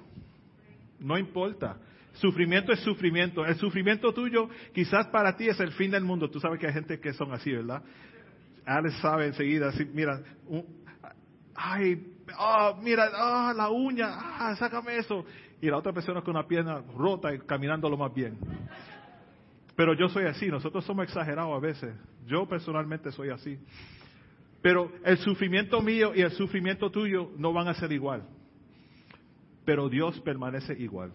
no importa. Sufrimiento es sufrimiento. El sufrimiento tuyo quizás para ti es el fin del mundo. Tú sabes que hay gente que son así, ¿verdad? Alex sabe enseguida, mira, ay, oh, mira, oh, la uña, ah, sácame eso. Y la otra persona con una pierna rota y caminando lo más bien. Pero yo soy así, nosotros somos exagerados a veces. Yo personalmente soy así. Pero el sufrimiento mío y el sufrimiento tuyo no van a ser igual. Pero Dios permanece igual.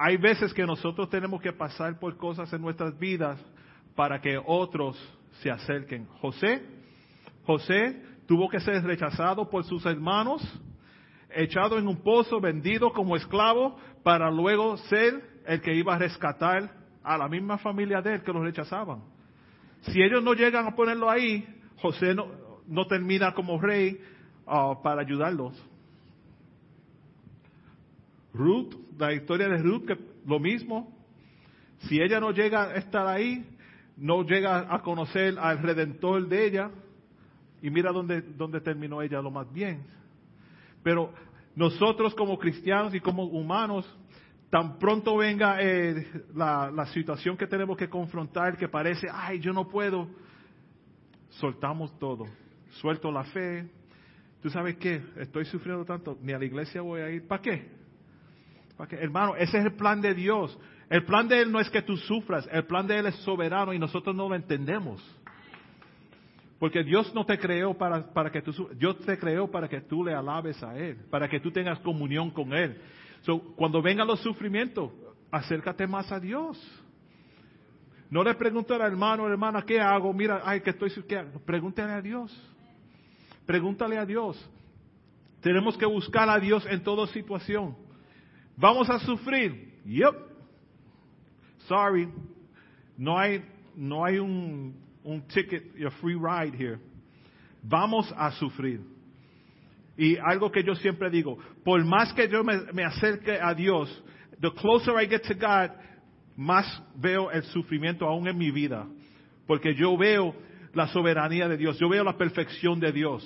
Hay veces que nosotros tenemos que pasar por cosas en nuestras vidas para que otros se acerquen. José, José tuvo que ser rechazado por sus hermanos, echado en un pozo, vendido como esclavo, para luego ser el que iba a rescatar a la misma familia de él que lo rechazaban. Si ellos no llegan a ponerlo ahí, José no, termina como rey ah, para ayudarlos. Ruth, la historia de Ruth, que lo mismo, si ella no llega a estar ahí, no llega a conocer al redentor de ella, y mira dónde, dónde terminó ella lo más bien. Pero nosotros como cristianos y como humanos, tan pronto venga eh, la, situación que tenemos que confrontar, que parece, ay, yo no puedo, soltamos todo. Suelto la fe. ¿Tú sabes qué? Estoy sufriendo tanto, ni a la iglesia voy a ir. ¿Para qué? Hermano, ese es el plan de Dios. El plan de Él no es que tú sufras, el plan de Él es soberano y nosotros no lo entendemos. Porque Dios no te creó para, para que tú, Dios te creó para que tú le alabes a Él, para que tú tengas comunión con Él. cuando vengan los sufrimientos, acércate más a Dios. No le pregunte al hermano hermana, ¿qué hago? Mira, ay, que estoy, ¿qué Pregúntale a Dios. Pregúntale a Dios. Tenemos que buscar a Dios en toda situación. Vamos a sufrir. Yep. Sorry. No hay, no hay un, un ticket, a free ride here. Vamos a sufrir. Y algo que yo siempre digo, por más que yo me, me acerque a Dios, the closer I get to God, más veo el sufrimiento aún en mi vida. Porque yo veo la soberanía de Dios, yo veo la perfección de Dios.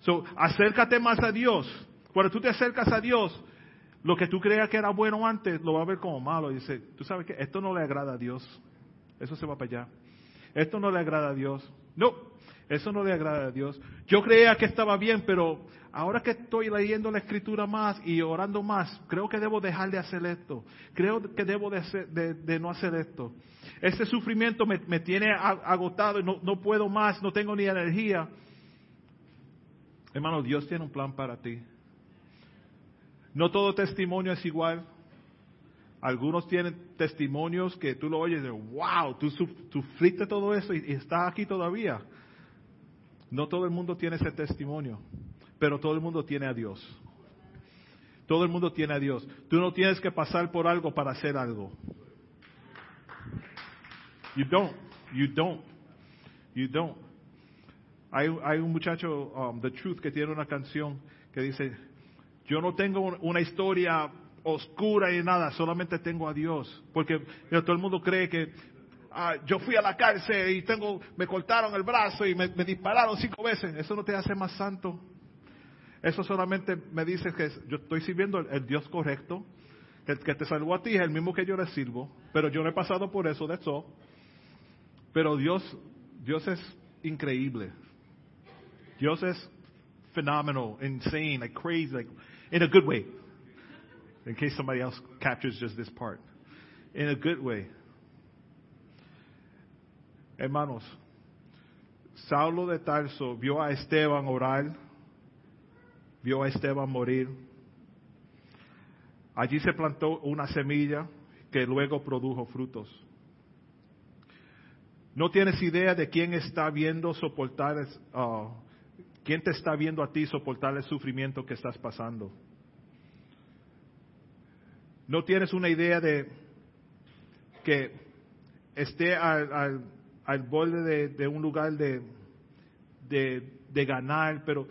So, acércate más a Dios. Cuando tú te acercas a Dios, lo que tú creas que era bueno antes, lo va a ver como malo. Y dice, tú sabes que esto no le agrada a Dios. Eso se va para allá. Esto no le agrada a Dios. No, Eso no le agrada a Dios. Yo creía que estaba bien, pero ahora que estoy leyendo la escritura más y orando más, creo que debo dejar de hacer esto. Creo que debo de, no hacer esto. Este sufrimiento me, tiene agotado y no, no puedo más, no tengo ni energía. Hermano, Dios tiene un plan para ti. No todo testimonio es igual. Algunos tienen testimonios que tú lo oyes de, wow, tú sufriste todo eso y, estás aquí todavía. No todo el mundo tiene ese testimonio, pero todo el mundo tiene a Dios. Todo el mundo tiene a Dios. Tú no tienes que pasar por algo para hacer algo. You don't. You don't. You don't. Hay, hay un muchacho, um, The Truth, que tiene una canción que dice, yo no tengo una historia oscura y nada, solamente tengo a Dios. Porque todo el mundo cree que ah, yo fui a la cárcel y tengo, me cortaron el brazo y me, dispararon cinco veces. Eso no te hace más santo. Eso solamente me dice que yo estoy sirviendo el, Dios correcto. El que te salvó a ti es el mismo que yo le sirvo. Pero yo no he pasado por eso, de eso. Pero Dios, Dios es increíble. Dios es phenomenal, insane, like crazy, like in a good way. In case somebody else captures just this part. In a good way. Hermanos, Saulo de Tarso vio a Esteban orar, vio a Esteban morir. Allí se plantó una semilla que luego produjo frutos. No tienes idea de quién está viendo soportar, uh, quién te está viendo a ti soportar el sufrimiento que estás pasando. No tienes una idea de que esté al, borde de, un lugar de, de, ganar, pero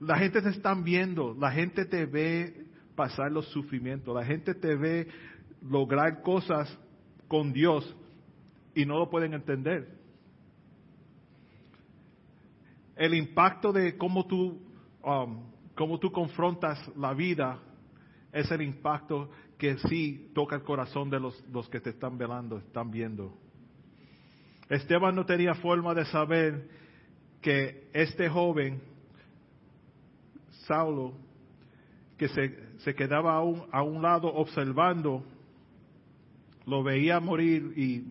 la gente te está viendo, la gente te ve pasar los sufrimientos, la gente te ve lograr cosas con Dios y no lo pueden entender. El impacto de cómo tú, um, cómo tú confrontas la vida es el impacto que sí toca el corazón de los, los que te están velando, están viendo. Esteban no tenía forma de saber que este joven, Saulo, que se, se quedaba a un, a un lado observando, lo veía morir y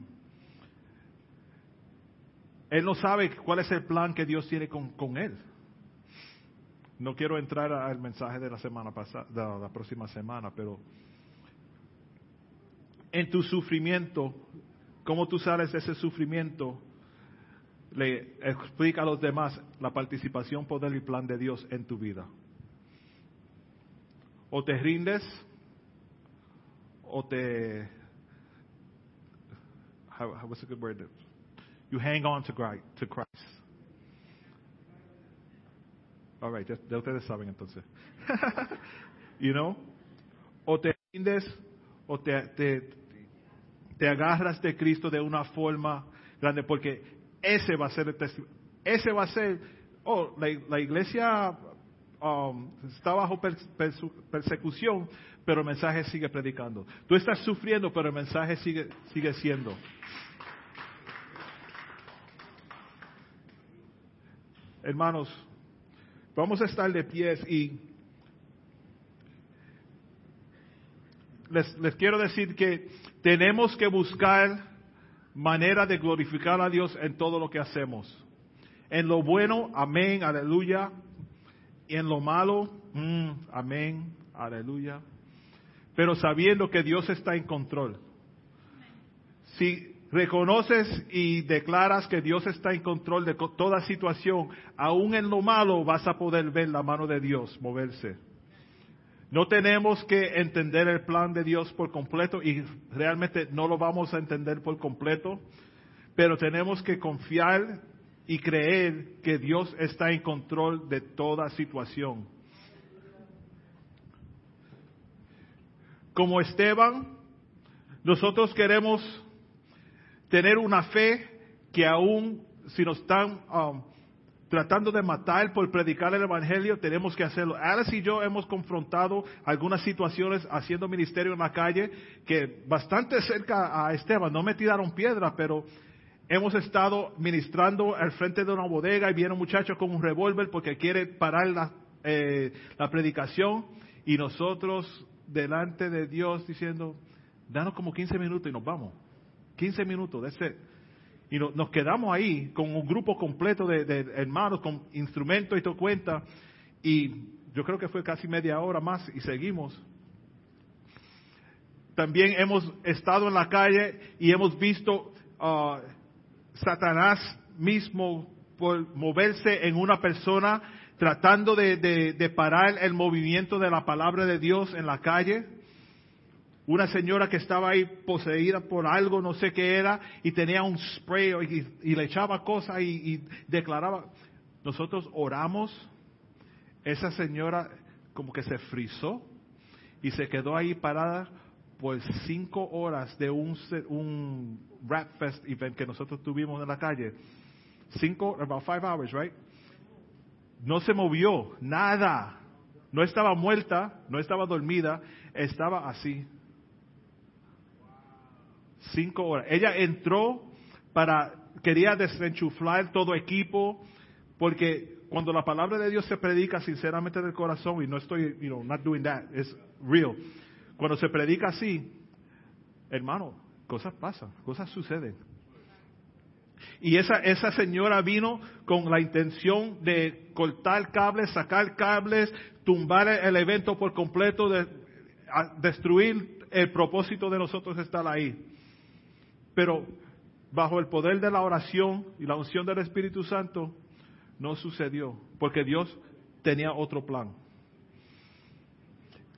él no sabe cuál es el plan que Dios tiene con, con él. No quiero entrar al mensaje de la semana pasada, de la próxima semana, pero en tu sufrimiento, cómo tú sales de ese sufrimiento, le explica a los demás la participación, poder y plan de Dios en tu vida. O te rindes, o te, what's a good word? You hang on to Christ. All right, ya, ustedes saben entonces. <laughs> you know? O te rindes o te, te, te, agarras de Cristo de una forma grande, porque ese va a ser el testimonio. Ese va a ser, oh, la, la iglesia um, está bajo persecución, pero el mensaje sigue predicando. Tú estás sufriendo, pero el mensaje sigue, sigue siendo. Hermanos, Vamos a estar de pies y les, les quiero decir que tenemos que buscar manera de glorificar a Dios en todo lo que hacemos. En lo bueno, amén, aleluya. Y en lo malo, mm, amén, aleluya. Pero sabiendo que Dios está en control. Si reconoces y declaras que Dios está en control de toda situación, aún en lo malo vas a poder ver la mano de Dios moverse. No tenemos que entender el plan de Dios por completo y realmente no lo vamos a entender por completo, pero tenemos que confiar y creer que Dios está en control de toda situación. Como Esteban, nosotros queremos tener una fe que aún si nos están um, tratando de matar por predicar el Evangelio, tenemos que hacerlo. Alice y yo hemos confrontado algunas situaciones haciendo ministerio en la calle que bastante cerca a Esteban, no me tiraron piedra, pero hemos estado ministrando al frente de una bodega y viene un muchacho con un revólver porque quiere parar la, eh, la predicación y nosotros delante de Dios diciendo, danos como 15 minutos y nos vamos. 15 minutos, de ese. Y no- nos quedamos ahí con un grupo completo de, hermanos, con instrumentos y todo cuenta. Y yo creo que fue casi media hora más y seguimos. También hemos estado en la calle y hemos visto ah, Satanás mismo por moverse en una persona tratando de- de parar el movimiento de la palabra de Dios en la calle. Una señora que estaba ahí poseída por algo, no sé qué era, y tenía un spray y, le echaba cosas y, declaraba. Nosotros oramos, esa señora como que se frizó y se quedó ahí parada por cinco horas de un, un rap fest event que nosotros tuvimos en la calle. Cinco, about five hours, right? No se movió, nada. No estaba muerta, no estaba dormida, estaba así. Cinco horas. Ella entró para, quería desenchuflar todo equipo, porque cuando la palabra de Dios se predica sinceramente del corazón, y no estoy, you know, not doing that, it's real. Cuando se predica así, hermano, cosas pasan, cosas suceden. Y esa, esa señora vino con la intención de cortar cables, sacar cables, tumbar el evento por completo, de, destruir el propósito de nosotros estar ahí. Pero bajo el poder de la oración y la unción del Espíritu Santo, no sucedió, porque Dios tenía otro plan.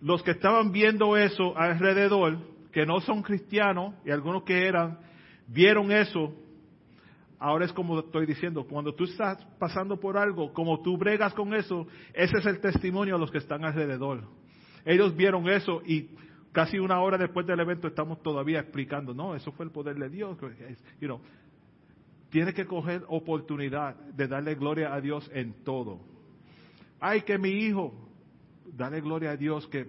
Los que estaban viendo eso alrededor, que no son cristianos, y algunos que eran, vieron eso, ahora es como estoy diciendo, cuando tú estás pasando por algo, como tú bregas con eso, ese es el testimonio a los que están alrededor. Ellos vieron eso y casi una hora después del evento estamos todavía explicando, no, eso fue el poder de Dios. You tiene que coger oportunidad de darle gloria a Dios en todo. Ay, que mi hijo, dale gloria a Dios que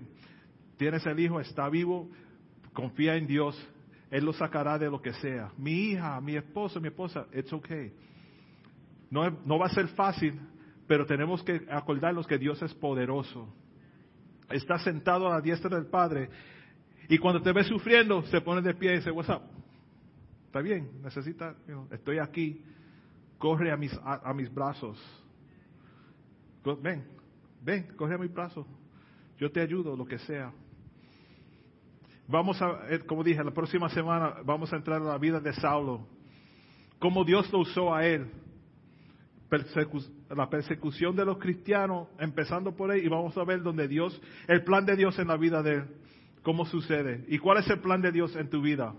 tienes el hijo, está vivo, confía en Dios, Él lo sacará de lo que sea. Mi hija, mi esposo, mi esposa, it's okay. No, no va a ser fácil, pero tenemos que acordarnos que Dios es poderoso. Está sentado a la diestra del Padre y cuando te ve sufriendo, se pone de pie y dice, what's up? Está bien, necesita, estoy aquí, corre a mis, a, a mis brazos. Ven, ven, corre a mis brazos. Yo te ayudo, lo que sea. Vamos a, eh, como dije, la próxima semana vamos a entrar a la vida de Saulo. Cómo Dios lo usó a él. Persecu- la persecución de los cristianos, empezando por ahí, y vamos a ver donde Dios, el plan de Dios en la vida de él, cómo sucede. ¿Y cuál es el plan de Dios en tu vida?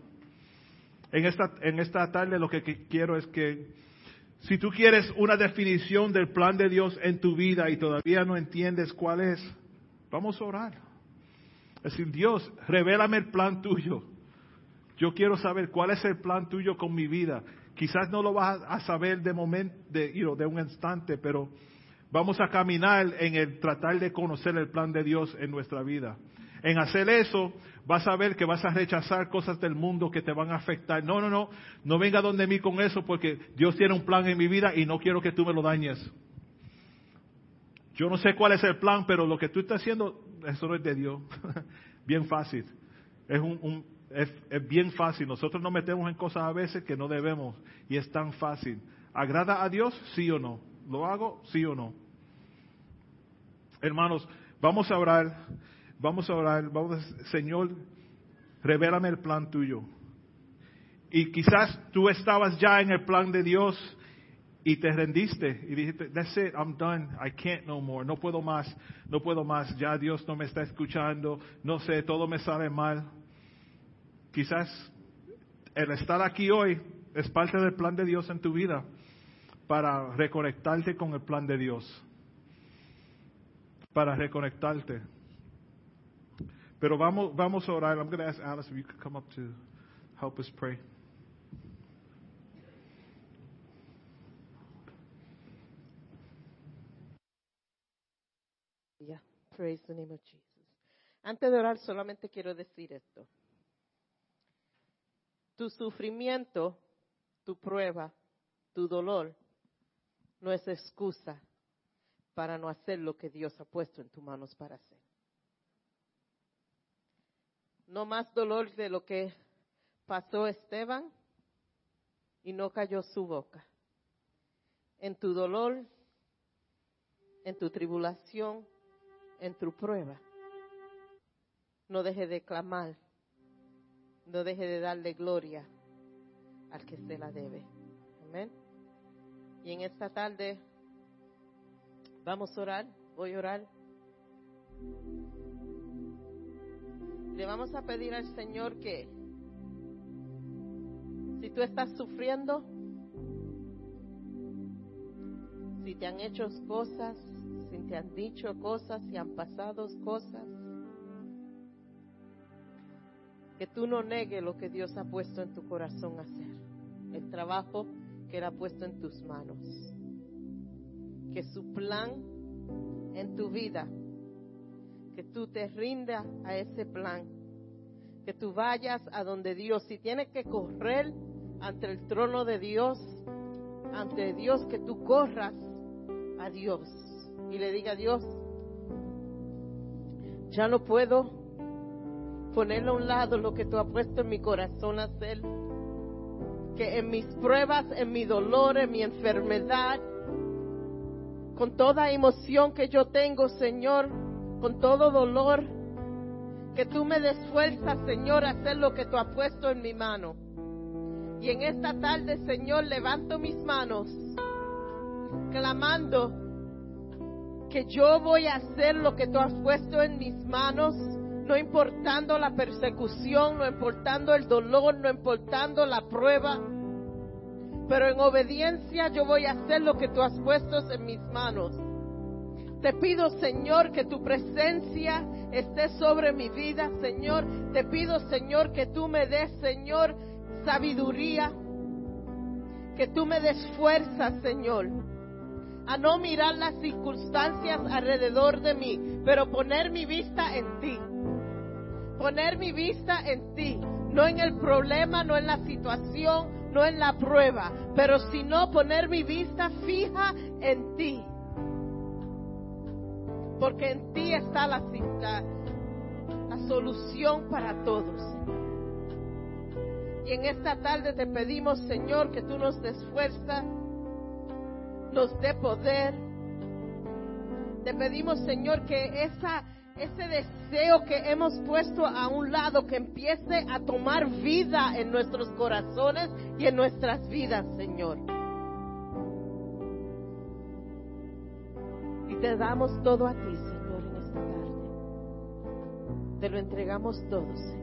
En esta, en esta tarde lo que quiero es que si tú quieres una definición del plan de Dios en tu vida y todavía no entiendes cuál es, vamos a orar. Es decir, Dios, revélame el plan tuyo. Yo quiero saber cuál es el plan tuyo con mi vida. Quizás no lo vas a saber de momento, de, de un instante, pero vamos a caminar en el tratar de conocer el plan de Dios en nuestra vida. En hacer eso, vas a ver que vas a rechazar cosas del mundo que te van a afectar. No, no, no, no venga donde mí con eso porque Dios tiene un plan en mi vida y no quiero que tú me lo dañes. Yo no sé cuál es el plan, pero lo que tú estás haciendo, eso no es de Dios. <laughs> bien fácil. Es, un, bien fácil. Nosotros nos metemos en cosas a veces que no debemos y es tan fácil. ¿Agrada a Dios? Sí o no. ¿Lo hago? Sí o no. Hermanos, vamos a orar. Vamos a orar. Vamos a, Señor, revélame el plan tuyo. Y quizás tú estabas ya en el plan de Dios y te rendiste y dijiste, that's it, I'm done, I can't no more, no puedo más, no puedo más, ya Dios no me está escuchando, no sé, todo me sale mal. Quizás el estar aquí hoy es parte del plan de Dios en tu vida para reconectarte con el plan de Dios, para reconectarte. Pero vamos, vamos a orar. I'm going to ask Alice if you could come up to help us pray. Yeah. Praise the name of Jesus. Antes de orar, solamente quiero decir esto. Tu sufrimiento tu prueba, tu dolor, no es excusa para no hacer lo que Dios ha puesto en tus manos para hacer. No más dolor de lo que pasó Esteban y no cayó su boca. En tu dolor, en tu tribulación, en tu prueba, no deje de clamar, no deje de darle gloria al que se la debe. Amén. Y en esta tarde vamos a orar, voy a orar. Le vamos a pedir al Señor que si tú estás sufriendo, si te han hecho cosas, si te han dicho cosas, si han pasado cosas, que tú no negues lo que Dios ha puesto en tu corazón hacer, el trabajo que Él ha puesto en tus manos, que su plan en tu vida, que tú te rindas a ese plan, que tú vayas a donde Dios, si tienes que correr ante el trono de Dios, ante Dios, que tú corras a Dios. Y le diga a Dios, ya no puedo ponerle a un lado lo que tú has puesto en mi corazón hacer. Que en mis pruebas, en mi dolor, en mi enfermedad, con toda emoción que yo tengo, Señor, con todo dolor, que tú me des fuerza, Señor, a hacer lo que tú has puesto en mi mano. Y en esta tarde, Señor, levanto mis manos, clamando que yo voy a hacer lo que tú has puesto en mis manos, no importando la persecución, no importando el dolor, no importando la prueba. Pero en obediencia yo voy a hacer lo que tú has puesto en mis manos. Te pido, Señor, que tu presencia esté sobre mi vida, Señor. Te pido, Señor, que tú me des, Señor, sabiduría. Que tú me des fuerza, Señor. A no mirar las circunstancias alrededor de mí, pero poner mi vista en ti. Poner mi vista en ti. No en el problema, no en la situación, no en la prueba, pero sino poner mi vista fija en ti porque en ti está la, la, la solución para todos. Y en esta tarde te pedimos, Señor, que tú nos des fuerza, nos dé poder. Te pedimos, Señor, que esa, ese deseo que hemos puesto a un lado, que empiece a tomar vida en nuestros corazones y en nuestras vidas, Señor. Y te damos todo a ti, Señor, en esta tarde. Te lo entregamos todo, Señor.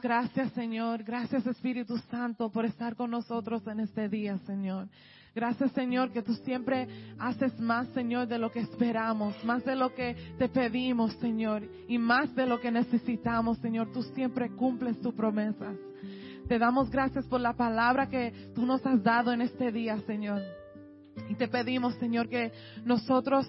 Gracias, Señor. Gracias, Espíritu Santo, por estar con nosotros en este día, Señor. Gracias, Señor, que tú siempre haces más, Señor, de lo que esperamos, más de lo que te pedimos, Señor, y más de lo que necesitamos, Señor. Tú siempre cumples tus promesas. Te damos gracias por la palabra que tú nos has dado en este día, Señor. Y te pedimos, Señor, que nosotros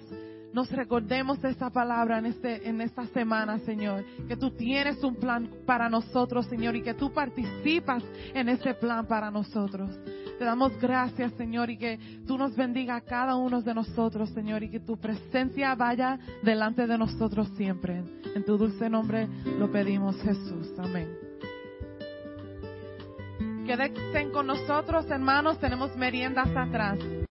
nos recordemos de esta palabra en, este, en esta semana, Señor. Que tú tienes un plan para nosotros, Señor, y que tú participas en ese plan para nosotros. Te damos gracias, Señor, y que tú nos bendiga a cada uno de nosotros, Señor, y que tu presencia vaya delante de nosotros siempre. En tu dulce nombre lo pedimos, Jesús. Amén. Quédense con nosotros, hermanos. Tenemos meriendas atrás.